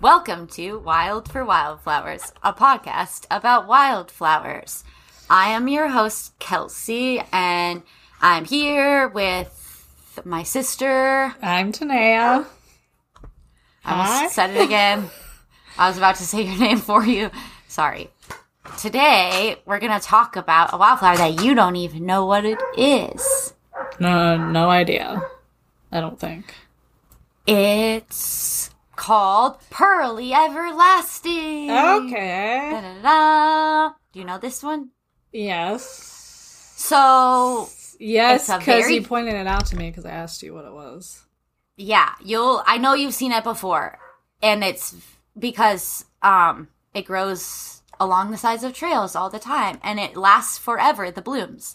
Welcome to Wild for Wildflowers, a podcast about wildflowers. I am your host, Kelsey, and I'm here with my sister. I'm Tenea. I almost Hi. said it again. I was about to say your name for you. Sorry. Today, we're going to talk about a wildflower that you don't even know what it is. No, no idea. I don't think. It's called Pearly Everlasting. Okay. Da-da-da. Do you know this one? Yes. So, Yes, because very- you pointed it out to me because I asked you what it was. yeah, you'll I know you've seen it before. And it's because um it grows along the sides of trails all the time and it lasts forever, the blooms.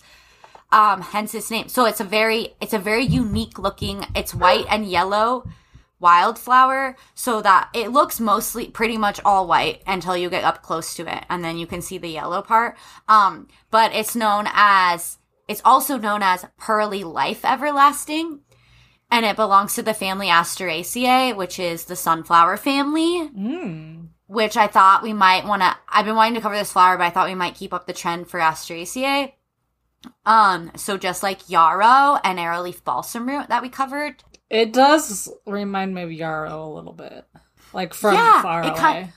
Um hence its name. So it's a very it's a very unique looking it's white and yellow wildflower so that it looks mostly pretty much all white until you get up close to it and then you can see the yellow part. Um but it's known as it's also known as pearly life everlasting and it belongs to the family Asteraceae, which is the sunflower family. Mm. Which I thought we might want to. I've been wanting to cover this flower, but I thought we might keep up the trend for Asteraceae. Um, so just like yarrow and arrowleaf balsam root that we covered, It does remind me of yarrow a little bit, like from Yeah, far it away. kind-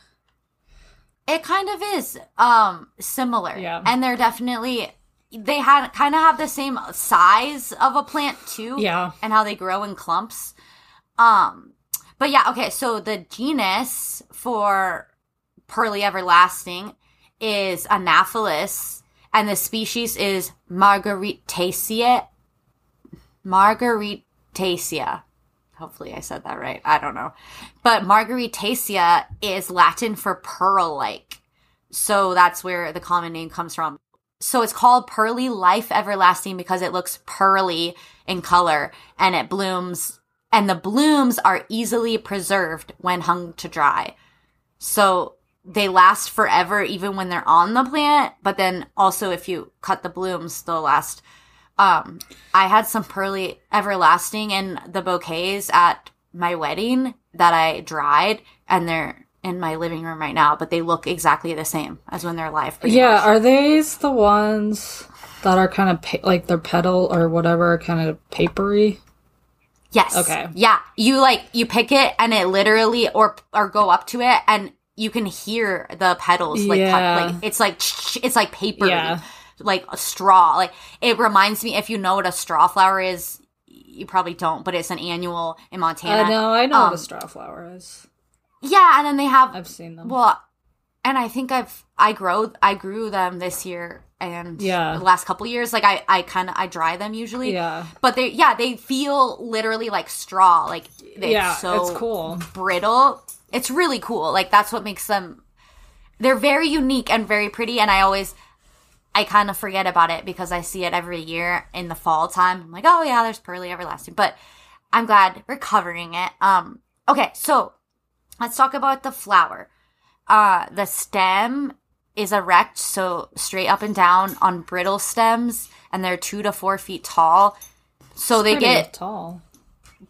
it kind of is um similar. Yeah. and they're definitely they had kind of have the same size of a plant too. yeah. and how they grow in clumps. Um, but yeah, okay. So the genus for Pearly Everlasting is Anaphalis, and the species is Margaritacea. Margaritacea. Hopefully, I said that right. I don't know, but Margaritacea is Latin for pearl-like, so that's where the common name comes from. So it's called Pearly Life Everlasting because it looks pearly in color and it blooms and the blooms are easily preserved when hung to dry. So they last forever even when they're on the plant, but then also if you cut the blooms, they'll last. Um, I had some pearly everlasting in the bouquets at my wedding that I dried and they're in my living room right now, but they look exactly the same as when they're alive. pretty Yeah. much. Are these the ones that are kind of pa- like their petal or whatever, kind of papery? Yes. Okay. Yeah. You like you pick it and it literally or or go up to it and you can hear the petals like Yeah. like it's like it's like paper Yeah. Like a straw. Like it reminds me if you know what a straw flower is, you probably don't, but it's an annual in Montana. I know. I know Um, what a straw flower is. Yeah, and then they have I've seen them. well, and I think I've I grow I grew them this year and Yeah. the last couple years. Like I I kind of I dry them usually. yeah. But they, yeah, they feel literally like straw. Like it's Yeah, so it's cool. brittle. It's really cool. Like that's what makes them. They're very unique and very pretty. And I always, I kind of forget about it because I see it every year in the fall time. I'm like, oh yeah, there's pearly everlasting. But I'm glad we're covering it. Um. Okay, so let's talk about the flower. Uh, the stem is erect, so straight up and down on brittle stems, and they're two to four feet tall. So they get tall.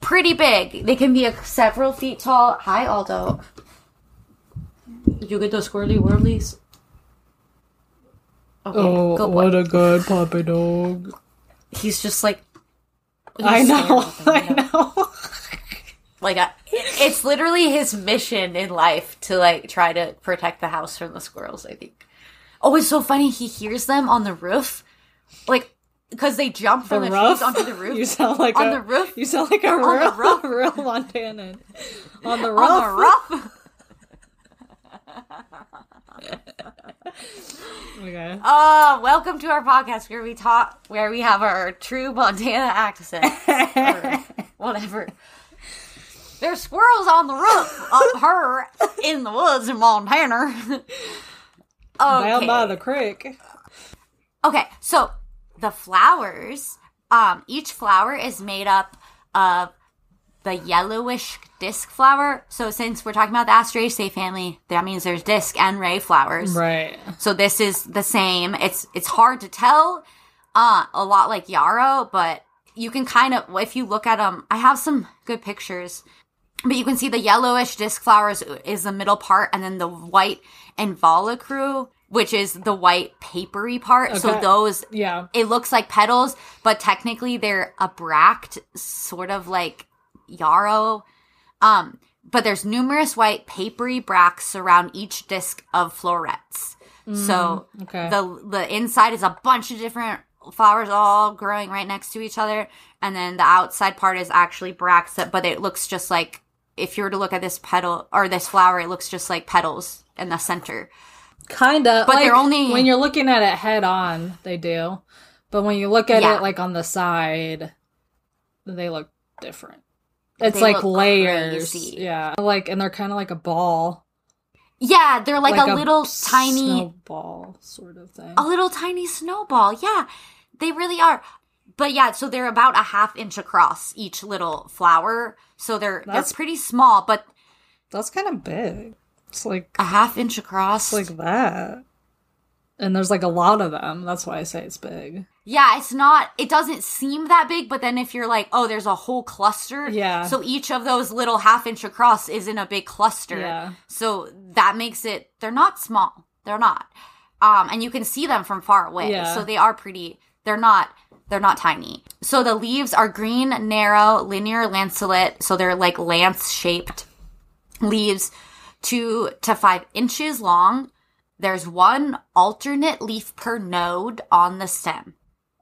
pretty big. They can be a, several feet tall. Hi, Aldo. Did you get those squirrely whirlies? Okay, Oh, what a good puppy dog. He's just like. I know. staring at them, you I know. Like, it- it's literally his mission in life to, like, try to protect the house from the squirrels, I think. Oh, it's so funny. He hears them on the roof. Like, because they jump from the, roof. trees onto the roof. You sound like On a, the roof? You sound like a On the real, roof? real Montanan. On the roof. on the roof. Okay. Uh, welcome to our podcast where we talk, where we have our true Montana accent, or whatever. There's squirrels on the roof up her in the woods in Montana. Down by the creek. okay, so the flowers, um, each flower is made up of the yellowish disc flower. So since we're talking about the Asteraceae family, that means there's disc and ray flowers. Right. So this is the same. It's it's hard to tell, uh, a lot like yarrow, but you can kind of if you look at them. I have some good pictures. but you can see the yellowish disc flowers is the middle part, and then the white involucre, which is the white papery part. So those Yeah. it looks like petals, but technically they're a bract, sort of like yarrow. Um, but there's numerous white papery bracts around each disc of florets. so okay. the the inside is a bunch of different flowers all growing right next to each other, and then the outside part is actually bracts. That, but it looks just like if you were to look at this petal or this flower, it looks just like petals in the center. Kinda. But like, they're only- when you're looking at it head on, they do. But when you look at Yeah. it like on the side, they look different. It's like layers. crazy. Yeah. Like and they're kinda like a ball. Yeah, they're like, a, little tiny snowball sort of thing. a little tiny snowball. Yeah, they really are. But yeah, so they're about a half inch across each little flower. So they're That's- they're pretty small, but That's kind of big. It's like a half inch across. it's like that. And there's like a lot of them. That's why I say it's big. Yeah, it's not. It doesn't seem that big, but then if you're like, oh, there's a whole cluster. Yeah. So each of those little half inch across is in a big cluster. Yeah. So that makes it. They're not small. They're not. Um, and you can see them from far away. Yeah. So they are pretty. They're not. They're not tiny. So the leaves are green, narrow, linear lanceolate. So they're like lance shaped leaves, two to five inches long. There's one alternate leaf per node on the stem.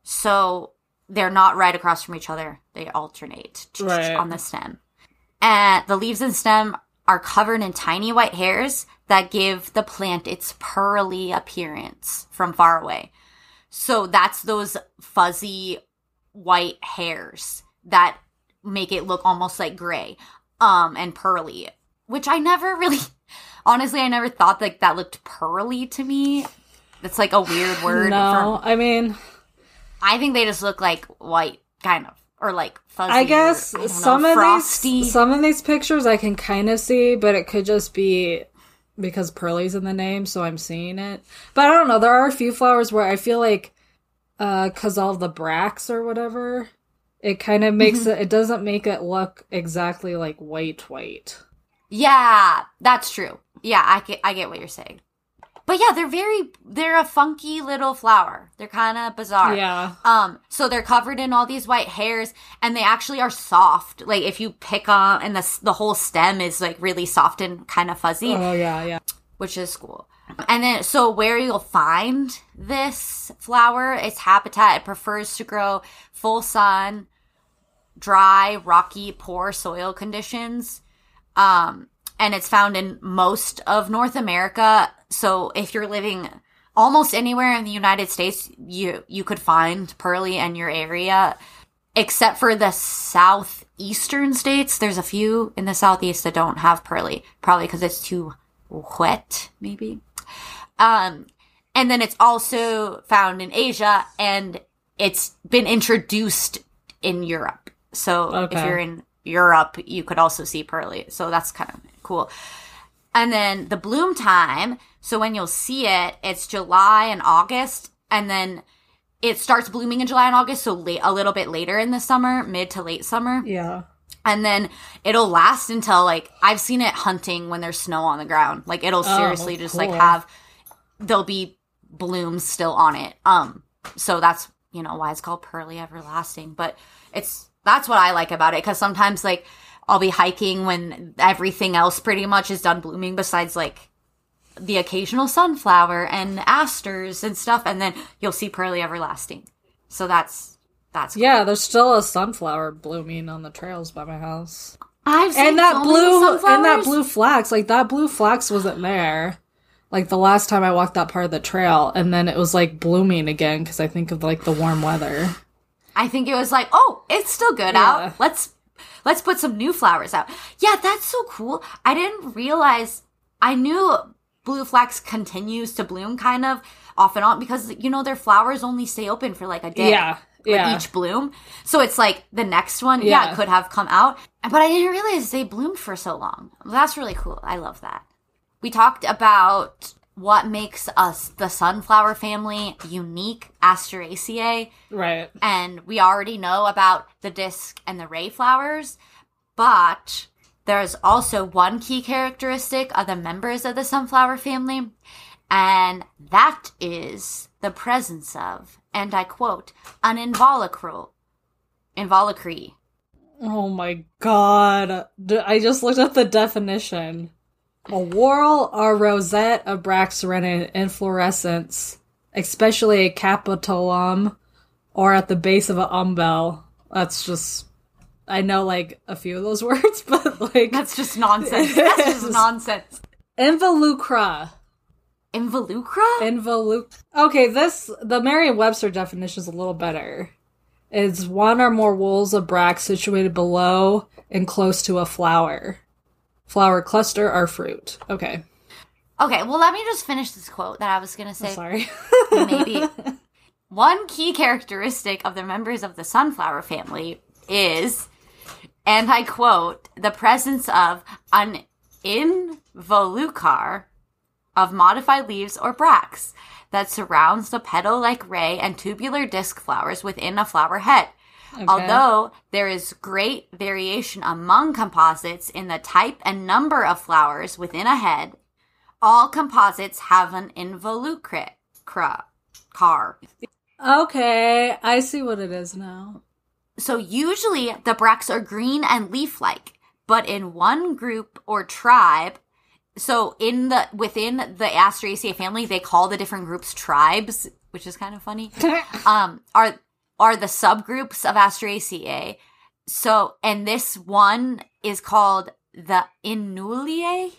So they're not right across from each other. They alternate Right. on the stem. And the leaves and stem are covered in tiny white hairs that give the plant its pearly appearance from far away. So that's those fuzzy white hairs that make it look almost like gray um and pearly, which I never really honestly I never thought like that looked pearly to me. It's like a weird word. No, for- I mean, I think they just look like white kind of or like fuzzy. I guess or, I some know, of frosty. these some of these pictures I can kind of see, but it could just be because Pearly's in the name, so I'm seeing it. But I don't know. There are a few flowers where I feel like, uh, cause all the bracts or whatever, it kind of makes Mm-hmm. it. It doesn't make it look exactly like white white. Yeah, that's true. Yeah, I get I get what you're saying. But yeah, they're very they're a funky little flower. They're kind of bizarre. Yeah. Um, so they're covered in all these white hairs, and they actually are soft. Like if you pick on, and the the whole stem is like really soft and kind of fuzzy, Oh yeah, yeah. which is cool. And then, so where you'll find this flower, its habitat, it prefers to grow full sun, dry, rocky, poor soil conditions. Um, and it's found in most of North America. So if you're living almost anywhere in the United States, you you could find pearly in your area, except for the southeastern states. There's a few in the southeast that don't have pearly, probably because it's too wet, maybe. Um, and then it's also found in Asia, and it's been introduced in Europe. So if you're in Europe, you could also see pearly. So that's kind of cool. And then the bloom time. So when you'll see it, it's July and August, and then it starts blooming in July and August. So late, a little bit later in the summer, mid to late summer, Yeah. and then it'll last until like I've seen it hunting when there's snow on the ground. Like it'll seriously just like have there'll be blooms still on it. Um, so that's you know why it's called pearly everlasting. But it's that's what I like about it because sometimes like I'll be hiking when everything else pretty much is done blooming besides like the occasional sunflower and asters and stuff, and then you'll see pearly everlasting. So that's that's cool. Yeah, there's still a sunflower blooming on the trails by my house. I've seen and that so blue and that blue flax like that blue flax wasn't there like the last time i walked that part of the trail and then it was like blooming again because i think of like the warm weather I think it was like, oh, it's still good Yeah. out. Let's let's put some new flowers out. Yeah, that's so cool. I didn't realize. I knew blue flax continues to bloom kind of off and on because you know their flowers only stay open for like a day. Yeah, with yeah. Each bloom, so it's like the next one, yeah. Yeah. could have come out, but I didn't realize they bloomed for so long. That's really cool. I love that. We talked about what makes us the sunflower family unique, Asteraceae right and we already know about the disc and the ray flowers, but There's also one key characteristic of the members of the sunflower family, and that is the presence of, and I quote, an involucral, involucre. Oh my god. i just looked up the definition. A whorl or rosette of bracts rennet inflorescence, especially a capitulum or at the base of an umbel. That's just. I know like a few of those words, but like. That's just nonsense. That's just nonsense. Involucra. Involucra? Involuc. Okay, this the Merriam-Webster definition is a little better. It's one or more whorls of bracts situated below and close to a flower, flower cluster or fruit. Okay, Okay, well, let me just finish this quote that I was going to say. sorry. maybe. One key characteristic of the members of the sunflower family is, and I quote, the presence of an involucre of modified leaves or bracts that surrounds the petal like ray and tubular disc flowers within a flower head. Although there is great variation among composites in the type and number of flowers within a head, all composites have an involucre car. okay, I see what it is now. So usually the bracts are green and leaf-like, but in one group or tribe, so in the within the Asteraceae family, they call the different groups tribes, which is kind of funny. um, are are the subgroups of Asteraceae. So, and this one is called the Inuleae.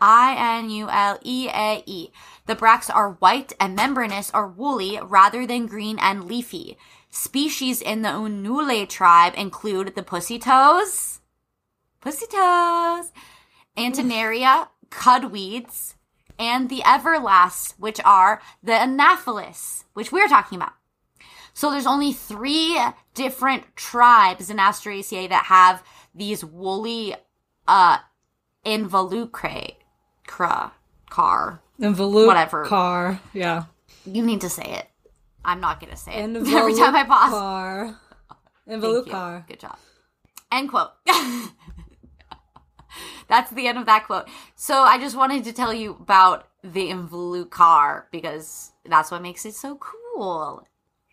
I N U L E A E. The bracts are white and membranous or woolly rather than green and leafy. Species in the Unule tribe include the pussy toes, pussy toes, Antennaria, cudweeds, and the everlasts, which are the Anaphalis, which we're talking about. So there's only three different tribes in Asteraceae that have these woolly uh involucre cra car. Involucre. Whatever. Car. Yeah. You need to say it. I'm not gonna say it. Every time I pause. Involucre. you. Good job. End quote. That's the end of that quote. So I just wanted to tell you about the involucre because that's what makes it so cool.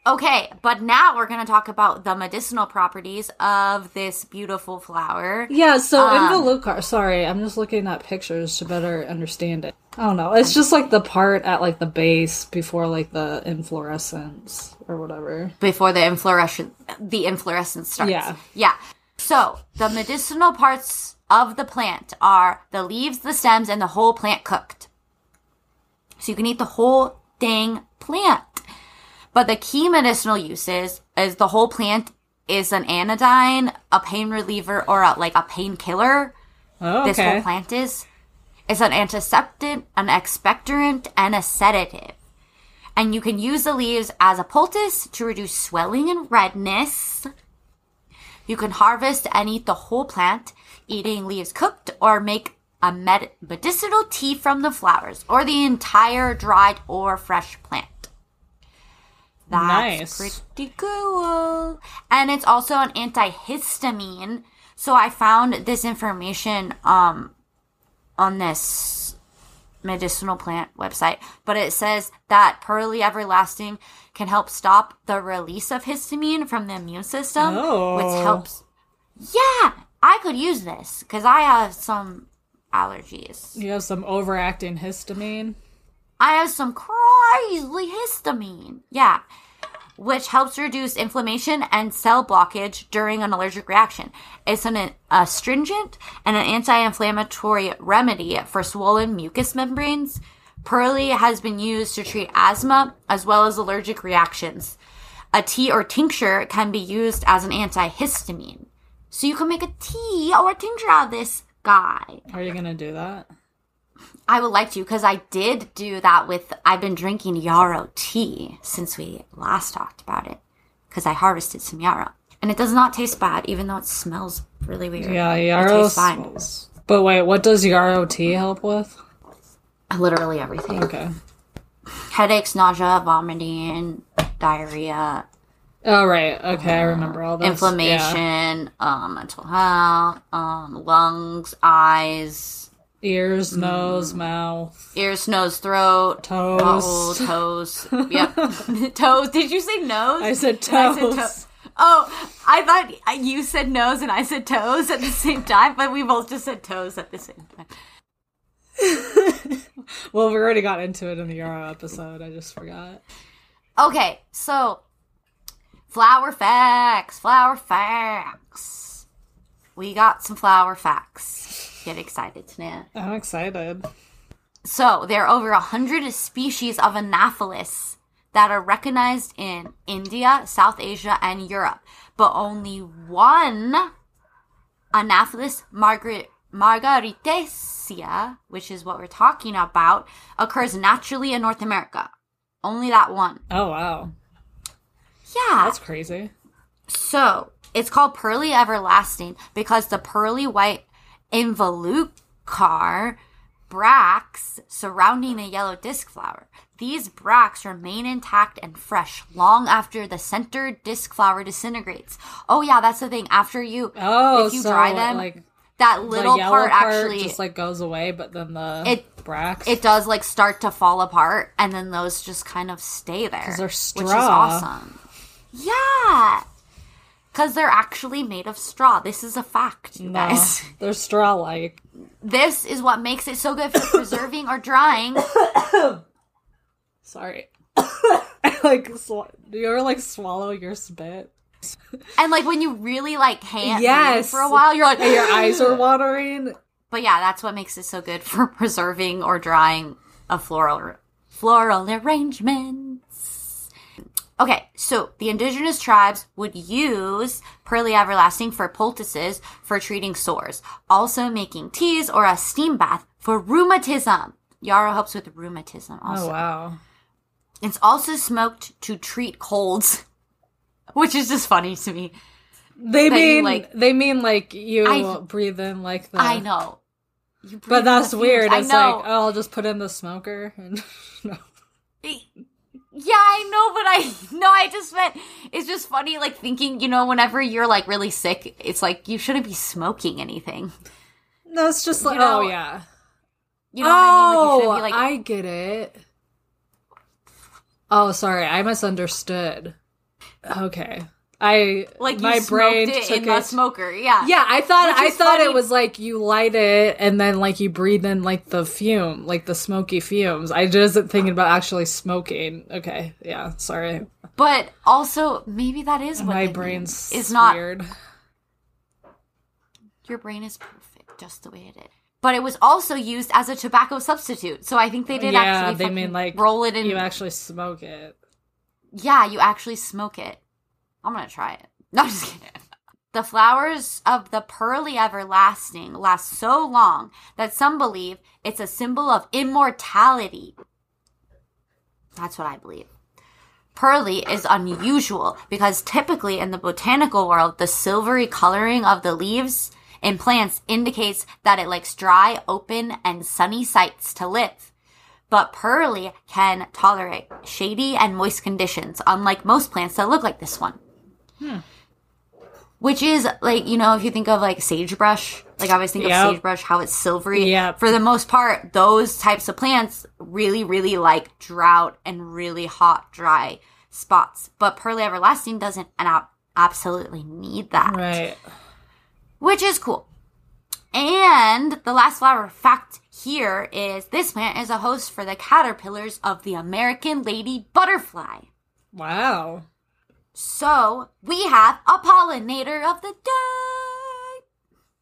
Okay, but now we're going to talk about the medicinal properties of this beautiful flower. Yeah, so Um, involucre. Sorry, I'm just looking at pictures to better understand it. I don't know. It's just like the part at like the base before like the inflorescence or whatever. before the inflorescence the inflorescence starts. Yeah. Yeah. So the medicinal parts of the plant are the leaves, the stems, and the whole plant cooked. So you can eat the whole dang plant. But the key medicinal uses is the whole plant is an anodyne, a pain reliever, or a, like a painkiller. Oh, This whole plant is. It's an antiseptic, an expectorant, and a sedative. And you can use the leaves as a poultice to reduce swelling and redness. You can harvest and eat the whole plant, eating leaves cooked, or make a med- medicinal tea from the flowers, or the entire dried or fresh plant. That's Nice. pretty cool. And it's also an antihistamine. So I found this information um on this medicinal plant website, but it says that Pearly Everlasting can help stop the release of histamine from the immune system, Oh. which helps. Yeah, I could use this because I have some allergies. You have some overacting histamine. I have some crazy histamine. Yeah. Which helps reduce inflammation and cell blockage during an allergic reaction. It's an astringent and an anti-inflammatory remedy for swollen mucous membranes. Pearly has been used to treat asthma as well as allergic reactions. A tea or tincture can be used as an antihistamine. So you can make a tea or a tincture out of this guy. Are you gonna do that? I would like to because I did do that with. I've been drinking yarrow tea since we last talked about it because I harvested some yarrow and it does not taste bad even though it smells really weird. Yeah, yarrow tastes fine. smells. But wait, what does yarrow tea help with? Literally everything: Okay. headaches, nausea, vomiting, diarrhea, Oh right. Okay, I remember all this. Yeah. inflammation, um, mental health, um, lungs, eyes, Ears, hmm. nose, mouth, ears, nose, throat, toes. Oh, toes. Yep. toes. Did you say nose? I said And I said toes. to- oh, I thought you said nose and I said toes at the same time, but we both just said toes at the same time. well, we already got into it in the yarrow episode. I just forgot. Okay, so flower facts, flower facts. We got some flower facts. Get excited, Tana. I'm excited. So there are over a hundred species of Anaphalis that are recognized in India, South Asia, and Europe, but only one Anaphalis margar- margaritacea, which is what we're talking about, occurs naturally in North America. Only that one. Oh wow, Yeah. that's crazy. So it's called pearly everlasting because the pearly white involucre bracts surrounding the yellow disc flower. These bracts remain intact and fresh long after the center disc flower disintegrates. Oh yeah, that's the thing. After you, Oh, if you so dry them, like that little part, part, actually just like goes away, but then the It- bracts. it does like start to fall apart and then those just kind of stay there they're straw, which is awesome yeah because they're actually made of straw this is a fact you no, guys they're straw like. this is what makes it so good for preserving or drying Sorry. Like sw- do you ever like swallow your spit? and like when you really like can't Yes. for a while you're like And your eyes are watering. but yeah that's what makes it so good for preserving or drying a floral floral arrangements okay so the indigenous tribes would use pearly everlasting for poultices for treating sores also making teas or a steam bath for rheumatism yarrow helps with rheumatism oh, also Oh wow. it's also smoked to treat colds which is just funny to me They That you, mean like- they mean like you I- breathe in like the. i know You But that's weird. fumes. It's like oh, I'll just put in the smoker. And, no. Yeah, I know, but I no, I just meant it's just funny, like thinking, you know, whenever you're like really sick, it's like you shouldn't be smoking anything. No, it's just like know, oh yeah. You know what I mean? Like you oh, be like I get it. Oh, sorry, I misunderstood. Okay, I like you my smoked brain it took in the it. smoker. Yeah, Yeah, I thought I thought funny. it was like you light it and then like you breathe in like the fume, like the smoky fumes. I wasn't thinking about actually smoking. Okay, yeah, sorry. But also, maybe that is what My brain's is not weird. your brain is perfect just the way it is. But it was also used as a tobacco substitute, so I think they did yeah, actually they mean like roll it in. You actually smoke it. Yeah, you actually smoke it. I'm gonna try it. No, I'm just kidding. The flowers of the pearly everlasting last so long that some believe it's a symbol of immortality. That's what I believe. Pearly is unusual because typically in the botanical world, the silvery coloring of the leaves in plants indicates that it likes dry, open, and sunny sites to live but pearly can tolerate shady and moist conditions, unlike most plants that look like this one. Hmm. Which is like, you know, if you think of like sagebrush, like I always think Yep. of sagebrush, how it's silvery. Yep. For the most part, those types of plants really, really like drought and really hot, dry spots. But pearly everlasting doesn't and absolutely need that Right. which is cool. And the last flower fact here is this plant is a host for the caterpillars of the American lady butterfly. Wow. So we have a pollinator of the day.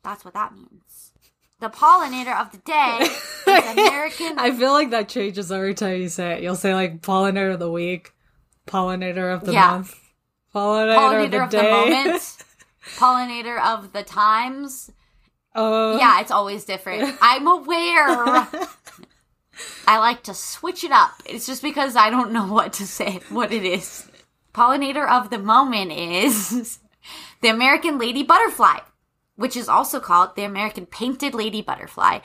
That's what that means. The pollinator of the day is American. I feel like that changes every time you say it. You'll say like pollinator of the week, pollinator of the Yeah. month, pollinator, pollinator of the of the moment. Pollinator of the times. Uh, Yeah, it's always different. I'm aware. I like to switch it up. It's just because I don't know what to say, what it is. Pollinator of the moment is the American lady butterfly, which is also called the American painted lady butterfly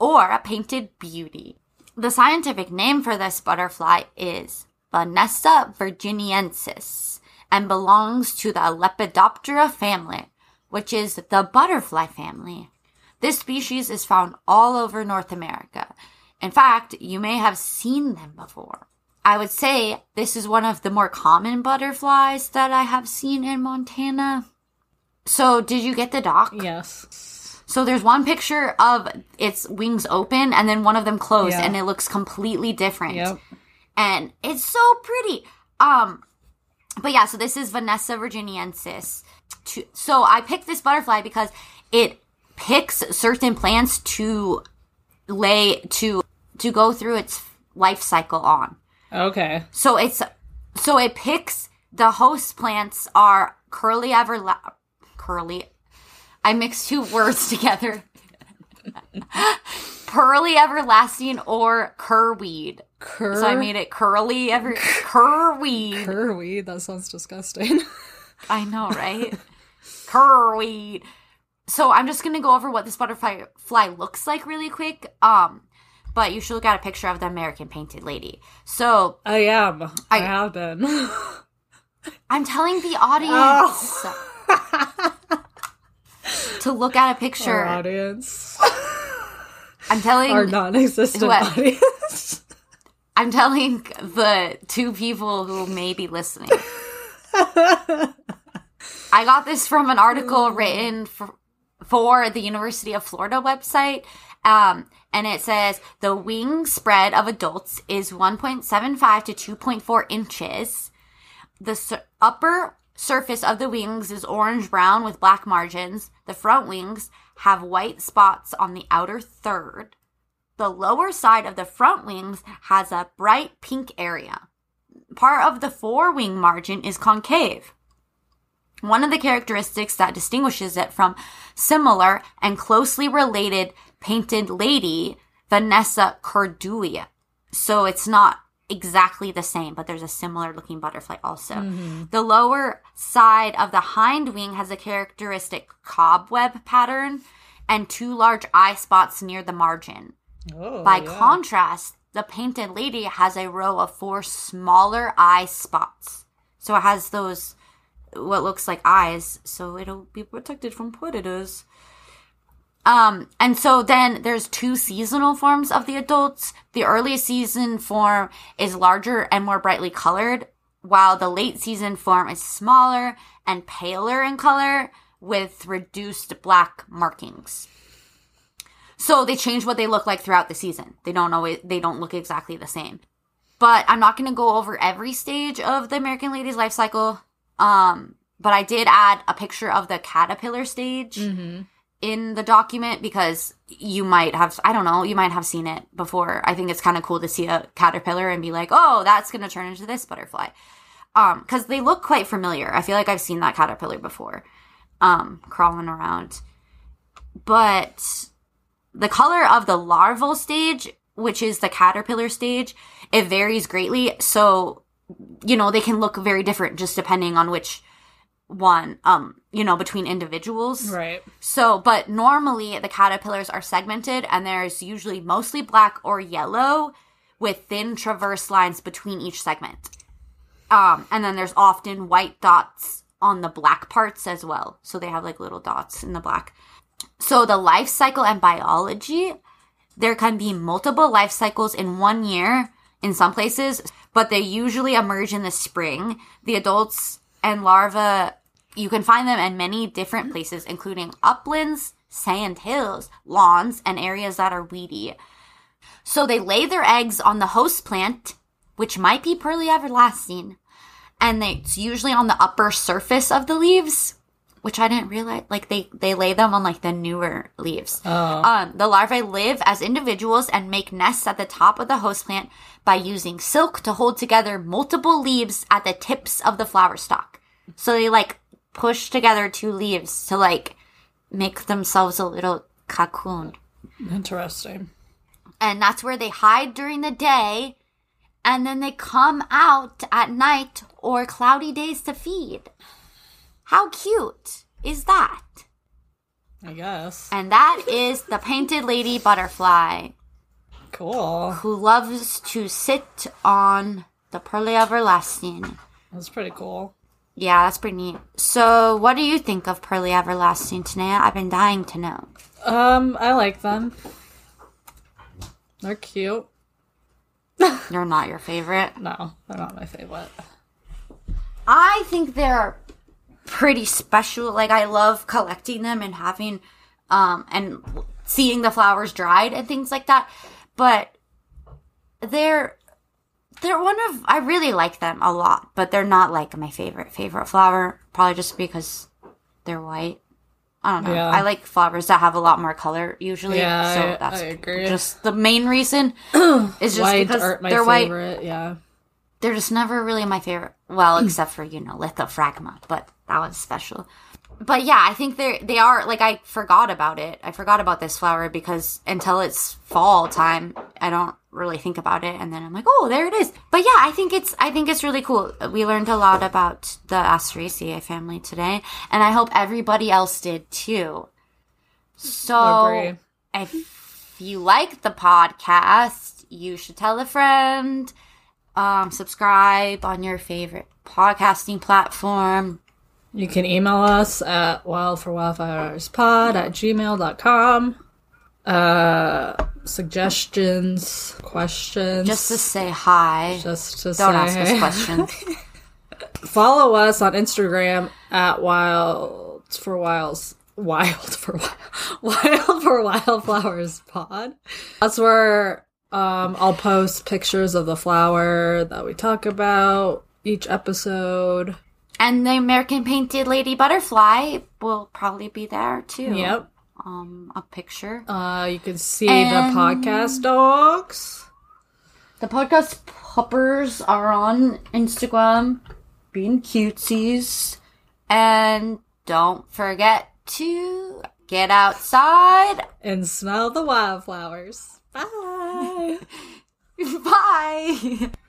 or a painted beauty. The scientific name for this butterfly is Vanessa virginiensis, and belongs to the Lepidoptera family, which is the butterfly family. This species is found all over North America. In fact, you may have seen them before. I would say this is one of the more common butterflies that I have seen in Montana. So, did you get the doc? Yes. So there's one picture of its wings open and then one of them closed Yeah. and it looks completely different. Yep. And it's so pretty. Um but yeah, so this is Vanessa virginiensis. So I picked this butterfly because it picks certain plants to lay to to go through its life cycle on. Okay. So it's so it picks the host plants are curly everla curly. I mixed two words together. Pearly everlasting or curweed. Cur. So I made it curly ever curweed. Curweed. That sounds disgusting. I know, right? curweed. So I'm just gonna go over what this butterfly fly looks like really quick. Um, but you should look at a picture of the American painted lady. So I am. I, I- have been. I'm telling the audience oh. to look at a picture. Our audience. I'm telling Our non-existent What? audience. I'm telling the two people who may be listening. I got this from an article written for, for the University of Florida website. Um, and it says the wing spread of adults is 1.75 to 2.4 inches. The upper surface of the wings is orange brown with black margins. The front wings have white spots on the outer third. The lower side of the front wings has a bright pink area. Part of the forewing margin is concave. One of the characteristics that distinguishes it from similar and closely related painted lady, Vanessa cardui. So it's not exactly the same, but there's a similar looking butterfly also. Mm-hmm. The lower side of the hind wing has a characteristic cobweb pattern and two large eye spots near the margin. Oh, By yeah. contrast, the painted lady has a row of four smaller eye spots. So it has those, what looks like eyes, so it'll be protected from predators. Um, and so then there's two seasonal forms of the adults. The early season form is larger and more brightly colored, while the late season form is smaller and paler in color with reduced black markings. So they change what they look like throughout the season. They don't always they don't look exactly the same. But I'm not going to go over every stage of the American Lady's life cycle. Um, but I did add a picture of the caterpillar stage in the document because you might have I don't know, you might have seen it before. I think it's kind of cool to see a caterpillar and be like, "Oh, that's going to turn into this butterfly." Um, cuz they look quite familiar. I feel like I've seen that caterpillar before. Um, crawling around. But the color of the larval stage, which is the caterpillar stage, it varies greatly. So, you know, they can look very different just depending on which one, um, you know, between individuals. Right. So, but normally the caterpillars are segmented and there's usually mostly black or yellow with thin traverse lines between each segment. Um, and then there's often white dots on the black parts as well. So they have like little dots in the black. So the life cycle and biology, there can be multiple life cycles in one year in some places, but they usually emerge in the spring. The adults and larvae, you can find them in many different places, including uplands, sand hills, lawns, and areas that are weedy. So they lay their eggs on the host plant, which might be pearly everlasting, and they, it's usually on the upper surface of the leaves, which I didn't realize. Like they they lay them on like the newer leaves. Um, the larvae live as individuals and make nests at the top of the host plant by using silk to hold together multiple leaves at the tips of the flower stalk. So they like push together two leaves to like make themselves a little cocoon Interesting. and that's where they hide during the day and then they come out at night or cloudy days to feed. How cute is that? I guess. And that is the painted lady butterfly Cool. who loves to sit on the pearly everlasting. That's pretty cool. Yeah, that's pretty neat. So, what do you think of Pearly Everlasting, Tenea? I've been dying to know. Um, I like them. They're cute. They're not your favorite. No, they're not my favorite. I think they're pretty special. Like I love collecting them and having um and seeing the flowers dried and things like that. But they're they're one of I really like them a lot, but they're not like my favorite favorite flower. Probably just because they're white. I don't know. Yeah. I like flowers that have a lot more color usually. Yeah, so I- that's I agree. just the main reason. is just White because they're white. Yeah. they're just never really my favorite. Well, hmm. except for you know lithophragma, but that was special. But yeah, I think they they are like I forgot about it. I forgot about this flower because until it's fall time, I don't really think about it, and then I'm like, oh, there it is. But yeah, I think it's I think it's really cool. We learned a lot about the Asteraceae family today, and I hope everybody else did too. So if you like the podcast, you should tell a friend. Um, subscribe on your favorite podcasting platform. You can email us at wildforwildflowerspod at gmail.com. Uh, suggestions, questions. Just to say hi. just to Don't say ask us questions. Follow us on Instagram at wild for wilds. Wild for wild, wild for wildflowers pod. That's where um, I'll post pictures of the flower that we talk about each episode. and the American Painted Lady Butterfly will probably be there too. Yep. Um, a picture. Uh, you can see And- the podcast dogs. The podcast puppers are on Instagram, being cutesies, and don't forget to get outside. and smell the wildflowers. Bye. Bye.